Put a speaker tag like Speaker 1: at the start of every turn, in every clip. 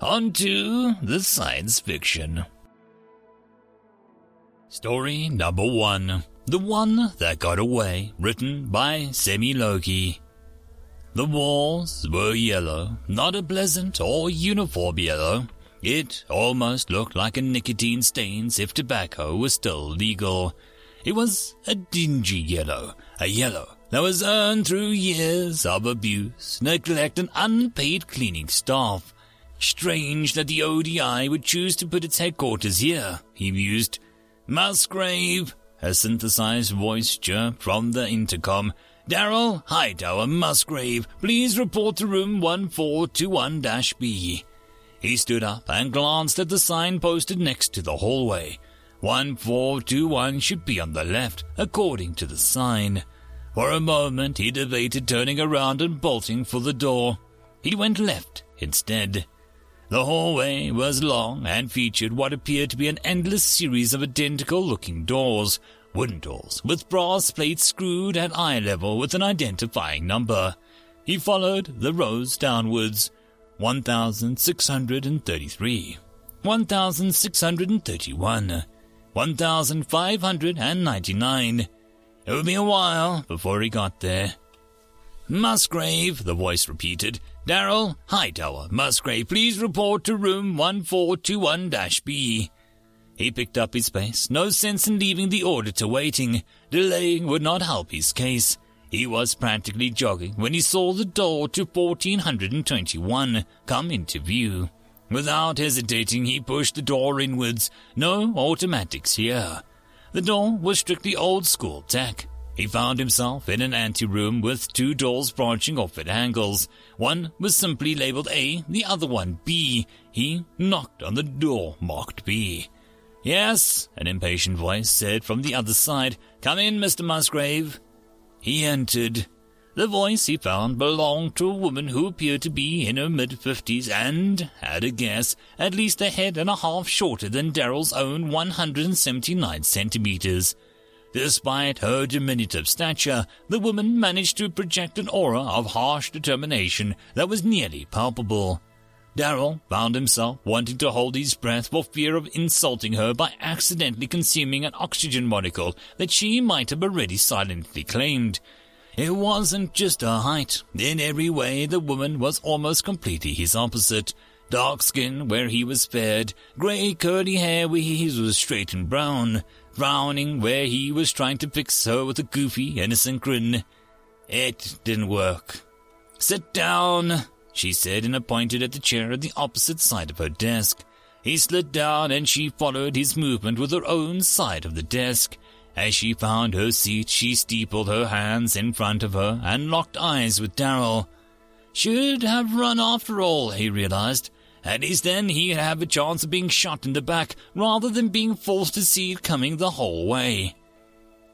Speaker 1: On to the science fiction. Story number one The One That Got Away, written by Semi Loki. The walls were yellow, not a pleasant or uniform yellow. It almost looked like a nicotine stains if tobacco was still legal. It was a dingy yellow, a yellow that was earned through years of abuse, neglect, and unpaid cleaning staff. Strange that the ODI would choose to put its headquarters here, he mused. Musgrave, a synthesized voice chirped from the intercom. Daryl, Hightower, Musgrave, please report to room 1421-B. He stood up and glanced at the sign posted next to the hallway. 1421 should be on the left, according to the sign. For a moment he debated turning around and bolting for the door. He went left instead. The hallway was long and featured what appeared to be an endless series of identical looking doors, wooden doors, with brass plates screwed at eye level with an identifying number. He followed the rows downwards 1633, 1631, 1599. It would be a while before he got there. Musgrave, the voice repeated. Daryl, Hightower, Musgrave, please report to room 1421-B. He picked up his pace. No sense in leaving the auditor waiting. Delaying would not help his case. He was practically jogging when he saw the door to 1421 come into view. Without hesitating, he pushed the door inwards. No automatics here. The door was strictly old school tech. He found himself in an anteroom with two doors branching off at angles. One was simply labeled A, the other one B. He knocked on the door marked B. Yes, an impatient voice said from the other side. Come in, Mr. Musgrave. He entered. The voice he found belonged to a woman who appeared to be in her mid fifties and, at a guess, at least a head and a half shorter than Daryl's own 179 centimeters. Despite her diminutive stature, the woman managed to project an aura of harsh determination that was nearly palpable. Daryl found himself wanting to hold his breath for fear of insulting her by accidentally consuming an oxygen molecule that she might have already silently claimed. It wasn't just her height. In every way, the woman was almost completely his opposite. Dark skin where he was fair, grey curly hair where his was straight and brown frowning where he was trying to fix her with a goofy, innocent grin. It didn't work. Sit down, she said and pointed at the chair at the opposite side of her desk. He slid down and she followed his movement with her own side of the desk. As she found her seat, she steepled her hands in front of her and locked eyes with Daryl. Should have run after all, he realized. At least then he'd have a chance of being shot in the back rather than being forced to see it coming the whole way.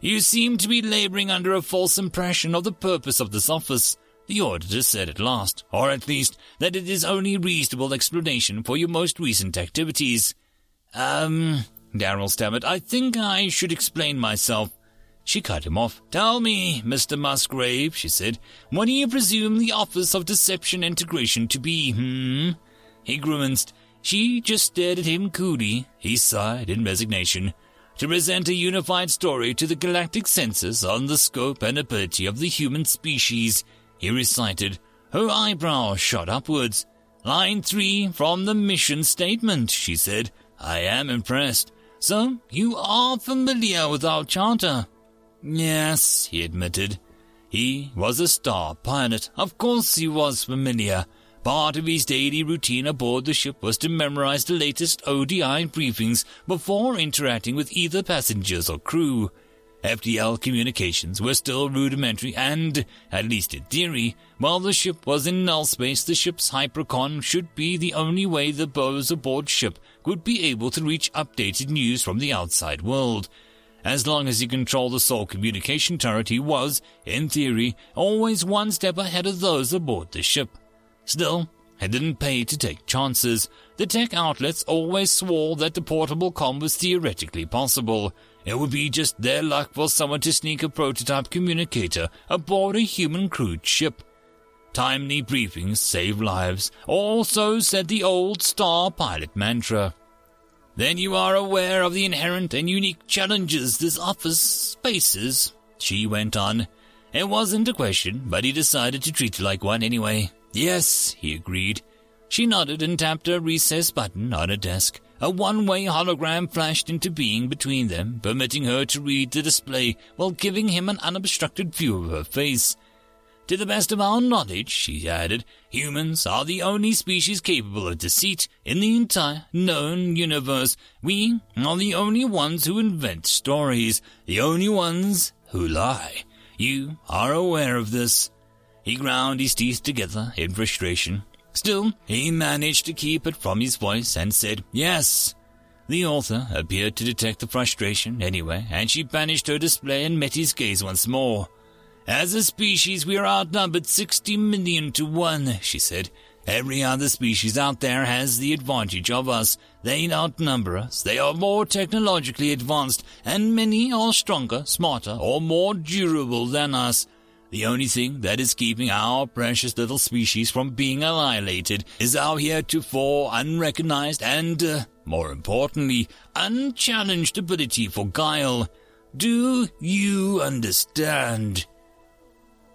Speaker 1: You seem to be laboring under a false impression of the purpose of this office, the auditor said at last, or at least that it is only reasonable explanation for your most recent activities. Um, Darrell stammered, I think I should explain myself. She cut him off. Tell me, Mr. Musgrave, she said, what do you presume the Office of Deception Integration to be, hmm? He grimaced. She just stared at him coolly. He sighed in resignation. To present a unified story to the galactic census on the scope and ability of the human species, he recited. Her eyebrows shot upwards. Line three from the mission statement, she said. I am impressed. So, you are familiar with our charter? Yes, he admitted. He was a star pilot. Of course he was familiar. Part of his daily routine aboard the ship was to memorize the latest ODI briefings before interacting with either passengers or crew. FTL communications were still rudimentary and, at least in theory, while the ship was in null space, the ship's hypercon should be the only way the those aboard ship would be able to reach updated news from the outside world. As long as he controlled the sole communication turret, he was, in theory, always one step ahead of those aboard the ship. Still, it didn't pay to take chances. The tech outlets always swore that the portable com was theoretically possible. It would be just their luck for someone to sneak a prototype communicator aboard a human crewed ship. Timely briefings save lives, also said the old star pilot mantra. Then you are aware of the inherent and unique challenges this offers faces, she went on. It wasn't a question, but he decided to treat it like one anyway. Yes, he agreed. She nodded and tapped a recess button on her desk. A one-way hologram flashed into being between them, permitting her to read the display while giving him an unobstructed view of her face. To the best of our knowledge, she added, humans are the only species capable of deceit in the entire known universe. We are the only ones who invent stories, the only ones who lie. You are aware of this. He ground his teeth together in frustration. Still, he managed to keep it from his voice and said, Yes. The author appeared to detect the frustration anyway, and she banished her display and met his gaze once more. As a species, we are outnumbered 60 million to one, she said. Every other species out there has the advantage of us. They outnumber us. They are more technologically advanced, and many are stronger, smarter, or more durable than us. The only thing that is keeping our precious little species from being annihilated is our heretofore unrecognized and, uh, more importantly, unchallenged ability for guile. Do you understand?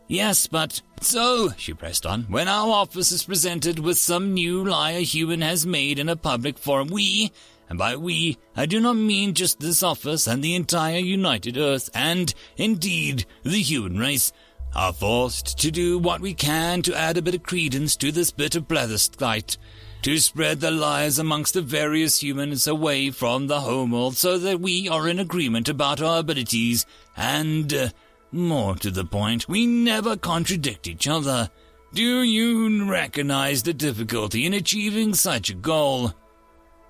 Speaker 1: Yes, but so, she pressed on, when our office is presented with some new lie a human has made in a public forum, we, and by we, I do not mean just this office and the entire United Earth, and, indeed, the human race, are forced to do what we can to add a bit of credence to this bit of plebiscite, to spread the lies amongst the various humans away from the homeworld so that we are in agreement about our abilities, and, uh, more to the point, we never contradict each other. Do you recognize the difficulty in achieving such a goal?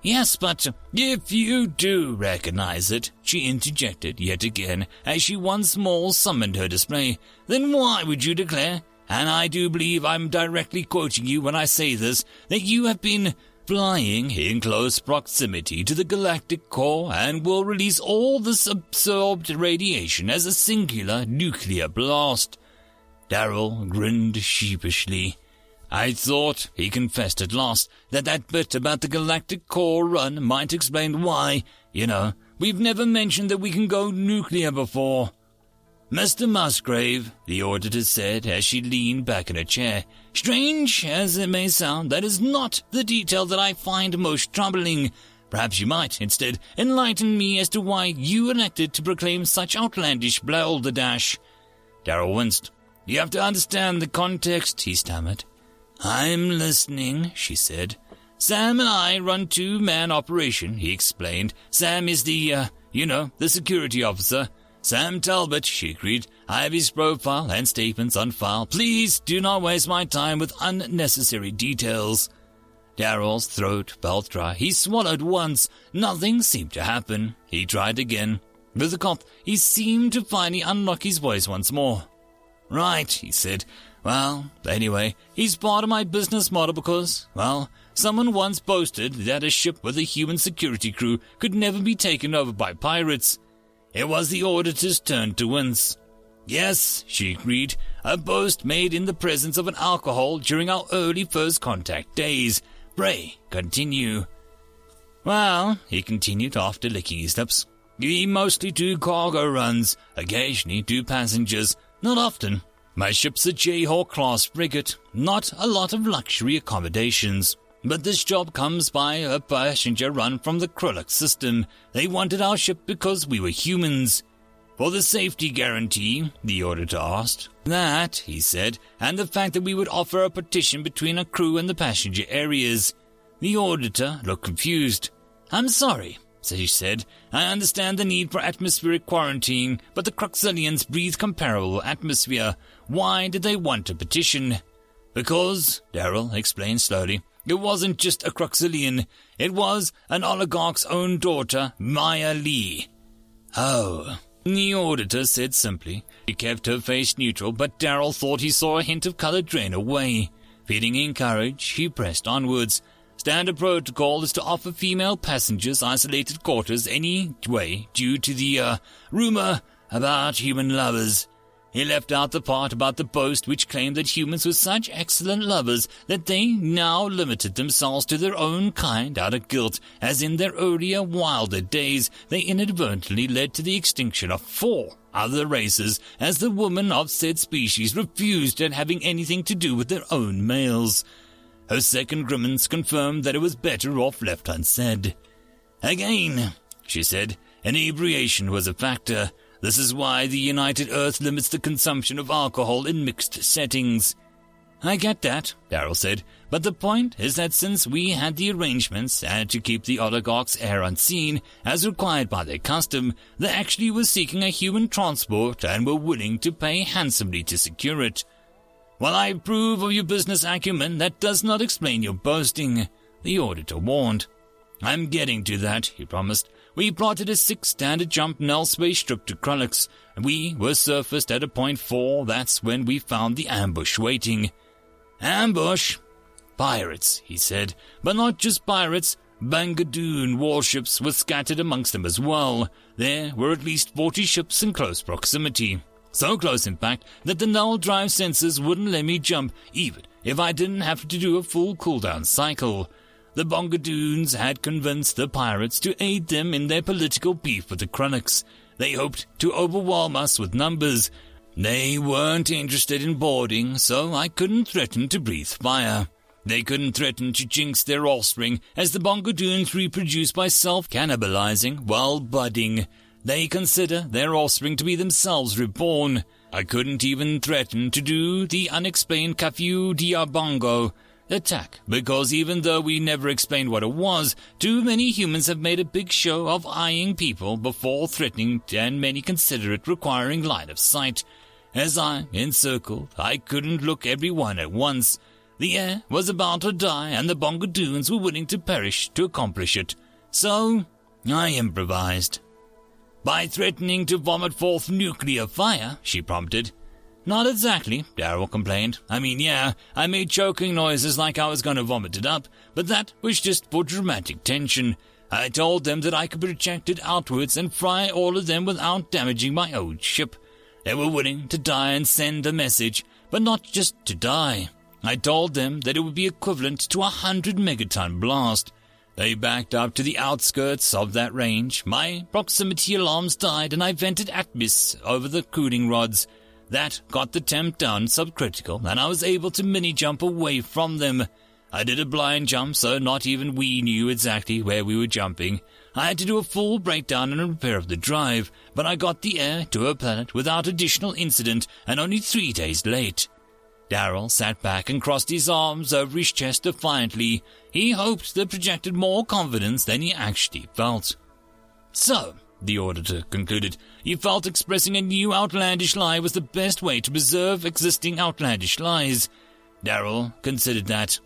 Speaker 1: Yes, but if you do recognize it, she interjected yet again as she once more summoned her display, then why would you declare, and I do believe I'm directly quoting you when I say this, that you have been flying in close proximity to the galactic core and will release all this absorbed radiation as a singular nuclear blast? Darrell grinned sheepishly. I thought, he confessed at last, that that bit about the galactic core run might explain why, you know, we've never mentioned that we can go nuclear before. Mr. Musgrave, the auditor said as she leaned back in her chair, strange as it may sound, that is not the detail that I find most troubling. Perhaps you might, instead, enlighten me as to why you elected to proclaim such outlandish balderdash. Darrell winced. You have to understand the context, he stammered. I'm listening, she said. Sam and I run two-man operation, he explained. Sam is the, uh, you know, the security officer. Sam Talbot, she agreed. I have his profile and statements on file. Please do not waste my time with unnecessary details. Darrell's throat felt dry. He swallowed once. Nothing seemed to happen. He tried again. With a cough, he seemed to finally unlock his voice once more. Right, he said. Well, anyway, he's part of my business model because, well, someone once boasted that a ship with a human security crew could never be taken over by pirates. It was the auditor's turn to wince. Yes, she agreed, a boast made in the presence of an alcohol during our early first contact days. Pray, continue. Well, he continued after licking his lips, we mostly do cargo runs, occasionally do passengers, not often. My ship's a Jayhawk class frigate, not a lot of luxury accommodations. But this job comes by a passenger run from the Krulak system. They wanted our ship because we were humans. For the safety guarantee, the auditor asked. That, he said, and the fact that we would offer a partition between our crew and the passenger areas. The auditor looked confused. I'm sorry, so he said, I understand the need for atmospheric quarantine, but the Cruxillians breathe comparable atmosphere. Why did they want a petition? Because, Daryl explained slowly, it wasn't just a Cruxillian. It was an oligarch's own daughter, Maya Lee. Oh, the auditor said simply. She kept her face neutral, but Daryl thought he saw a hint of color drain away. Feeling encouraged, he pressed onwards. Standard protocol is to offer female passengers isolated quarters anyway due to the, uh, rumor about human lovers. He left out the part about the boast which claimed that humans were such excellent lovers that they now limited themselves to their own kind out of guilt, as in their earlier, wilder days they inadvertently led to the extinction of four other races, as the women of said species refused at having anything to do with their own males. Her second grimace confirmed that it was better off left unsaid. Again, she said, inebriation was a factor. This is why the United Earth limits the consumption of alcohol in mixed settings. I get that, Daryl said, but the point is that since we had the arrangements and to keep the oligarchs' heir unseen, as required by their custom, they actually were seeking a human transport and were willing to pay handsomely to secure it. While I approve of your business acumen, that does not explain your boasting, the auditor warned. I'm getting to that, he promised. We plotted a six standard jump null space strip to Krulix. We were surfaced at a point four. That's when we found the ambush waiting. Ambush? Pirates, he said. But not just pirates. Bongadoon warships were scattered amongst them as well. There were at least 40 ships in close proximity. So close, in fact, that the null drive sensors wouldn't let me jump, even if I didn't have to do a full cooldown cycle. The Bongadoons had convinced the pirates to aid them in their political beef with the Krunniks. They hoped to overwhelm us with numbers. They weren't interested in boarding, so I couldn't threaten to breathe fire. They couldn't threaten to jinx their offspring, as the Bongadoons reproduce by self-cannibalizing while budding. They consider their offspring to be themselves reborn. I couldn't even threaten to do the unexplained Kafu Diabongo, attack, because even though we never explained what it was, too many humans have made a big show of eyeing people before threatening, and many consider it requiring line of sight. As I encircled, I couldn't look everyone at once. The heir was about to die, and the Bongadoons were willing to perish to accomplish it. So, I improvised. By threatening to vomit forth nuclear fire, she prompted. Not exactly, Daryl complained. I mean, yeah, I made choking noises like I was going to vomit it up, but that was just for dramatic tension. I told them that I could project it outwards and fry all of them without damaging my old ship. They were willing to die and send a message, but not just to die. I told them that it would be equivalent to a hundred megaton blast. They backed up to the outskirts of that range. My proximity alarms died and I vented atmos over the cooling rods. That got the temp down subcritical, and I was able to mini jump away from them. I did a blind jump, so not even we knew exactly where we were jumping. I had to do a full breakdown and repair of the drive, but I got the heir to her planet without additional incident and only three days late. Daryl sat back and crossed his arms over his chest defiantly. He hoped that projected more confidence than he actually felt. So, the auditor concluded. You felt expressing a new outlandish lie was the best way to preserve existing outlandish lies. Darrell considered that.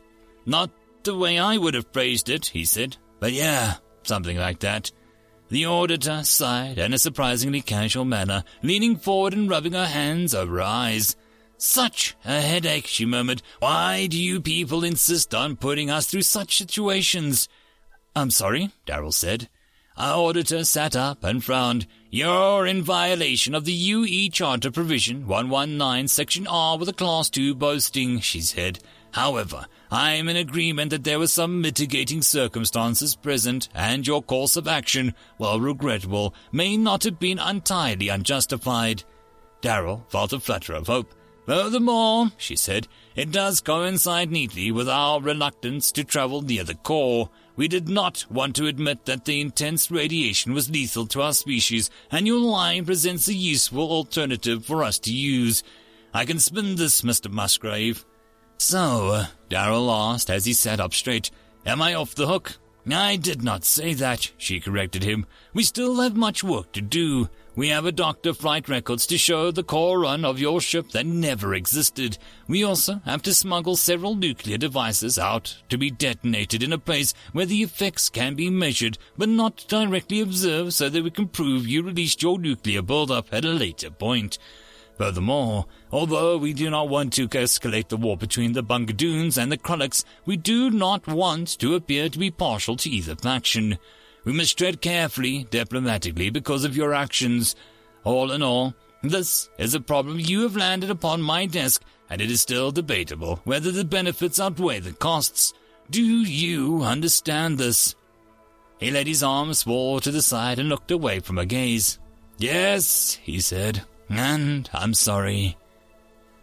Speaker 1: Not the way I would have phrased it, he said, but yeah, something like that. The auditor sighed in a surprisingly casual manner, leaning forward and rubbing her hands over her eyes. Such a headache, she murmured. Why do you people insist on putting us through such situations? I'm sorry, Darrell said. Our auditor sat up and frowned. You're in violation of the UE Charter Provision 119 Section R with a Class 2 boasting, she said. However, I'm in agreement that there were some mitigating circumstances present, and your course of action, while regrettable, may not have been entirely unjustified. Daryl felt a flutter of hope. Furthermore, she said, it does coincide neatly with our reluctance to travel near the core. We did not want to admit that the intense radiation was lethal to our species, and your line presents a useful alternative for us to use. I can spin this, Mr. Musgrave. So, Daryl asked as he sat up straight, am I off the hook? I did not say that, she corrected him. We still have much work to do. We have a doctor flight records to show the core run of your ship that never existed. We also have to smuggle several nuclear devices out to be detonated in a place where the effects can be measured but not directly observed so that we can prove you released your nuclear buildup at a later point. Furthermore, although we do not want to escalate the war between the Bongadoons and the Krulloks, we do not want to appear to be partial to either faction. We must tread carefully, diplomatically, because of your actions. All in all, this is a problem you have landed upon my desk, and it is still debatable whether the benefits outweigh the costs. Do you understand this? He let his arms sprawl to the side and looked away from her gaze. Yes, he said. And I'm sorry.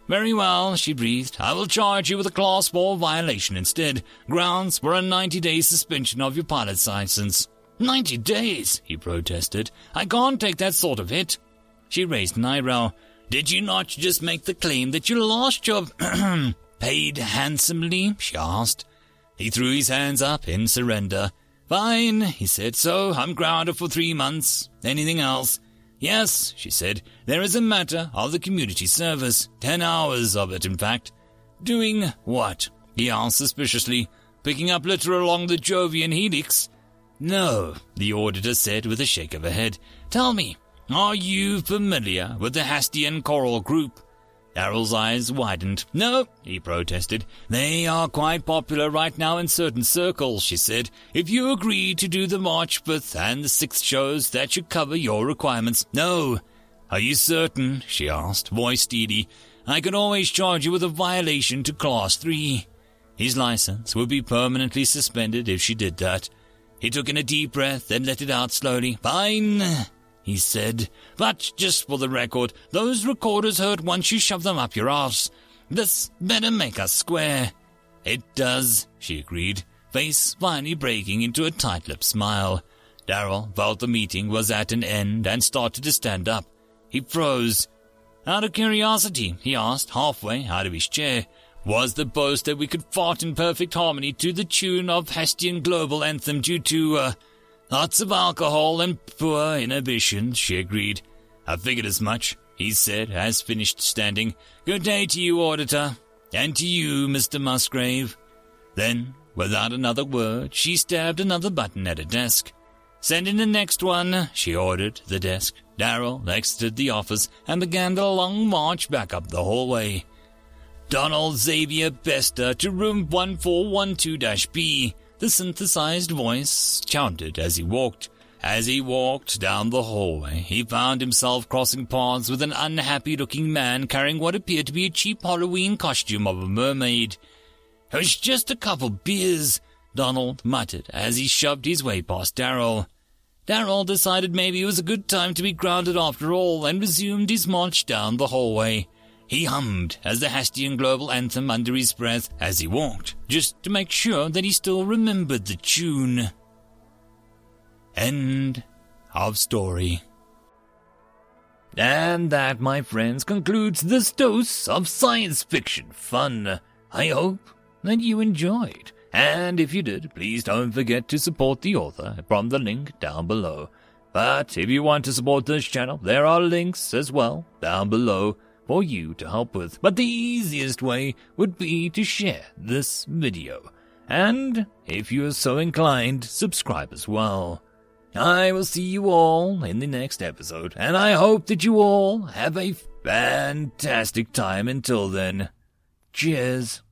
Speaker 1: Very well, she breathed. I will charge you with a Class 4 violation instead. Grounds for a 90 day suspension of your pilot's license. 90 days, he protested. I can't take that sort of hit. She raised an eyebrow. Did you not just make the claim that you lost your paid handsomely? she asked. He threw his hands up in surrender. Fine, he said, so I'm grounded for three months. Anything else? Yes, she said, there is a matter of the community service. Ten hours of it, in fact. Doing what? he asked suspiciously. Picking up litter along the Jovian helix? No, the auditor said with a shake of her head. Tell me, are you familiar with the Hastian Choral Group? Darrell's eyes widened. No, he protested. They are quite popular right now in certain circles, she said. If you agree to do the March 5th and the 6th shows, that should cover your requirements. No. Are you certain? she asked, voice steady. I can always charge you with a violation to Class 3. His license would be permanently suspended if she did that. He took in a deep breath then let it out slowly. Fine he said. But just for the record, those recorders hurt once you shove them up your arse. This better make us square. It does, she agreed, face finally breaking into a tight-lipped smile. Darrell felt the meeting was at an end and started to stand up. He froze. Out of curiosity, he asked, halfway out of his chair, was the boast that we could fart in perfect harmony to the tune of Hestian Global Anthem due to, uh, Lots of alcohol and poor inhibitions, she agreed. I figured as much, he said, as finished standing. Good day to you, auditor. And to you, Mr. Musgrave. Then, without another word, she stabbed another button at her desk. Send in the next one, she ordered the desk. Darrell exited the office and began the long march back up the hallway. Donald Xavier Bester to room 1412-B the synthesized voice chanted as he walked. As he walked down the hallway, he found himself crossing paths with an unhappy looking man carrying what appeared to be a cheap Halloween costume of a mermaid. It was just a couple beers, Donald muttered as he shoved his way past Darrell. Darrell decided maybe it was a good time to be grounded after all and resumed his march down the hallway. He hummed as the Hastian Global anthem under his breath as he walked, just to make sure that he still remembered the tune. End of story. And that, my friends, concludes this dose of science fiction fun. I hope that you enjoyed. And if you did, please don't forget to support the author from the link down below. But if you want to support this channel, there are links as well down below for you to help with, but the easiest way would be to share this video. And, if you are so inclined, subscribe as well. I will see you all in the next episode, and I hope that you all have a fantastic time until then. Cheers.